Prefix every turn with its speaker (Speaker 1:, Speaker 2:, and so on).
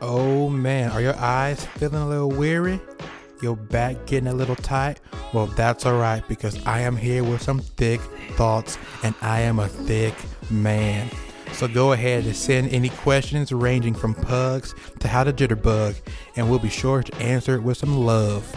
Speaker 1: Oh man, are your eyes feeling a little weary? Your back getting a little tight? Well, that's all right because I am here with some thick thoughts and I am a thick man. So go ahead and send any questions ranging from pugs to how to jitterbug, and we'll be sure to answer it with some love.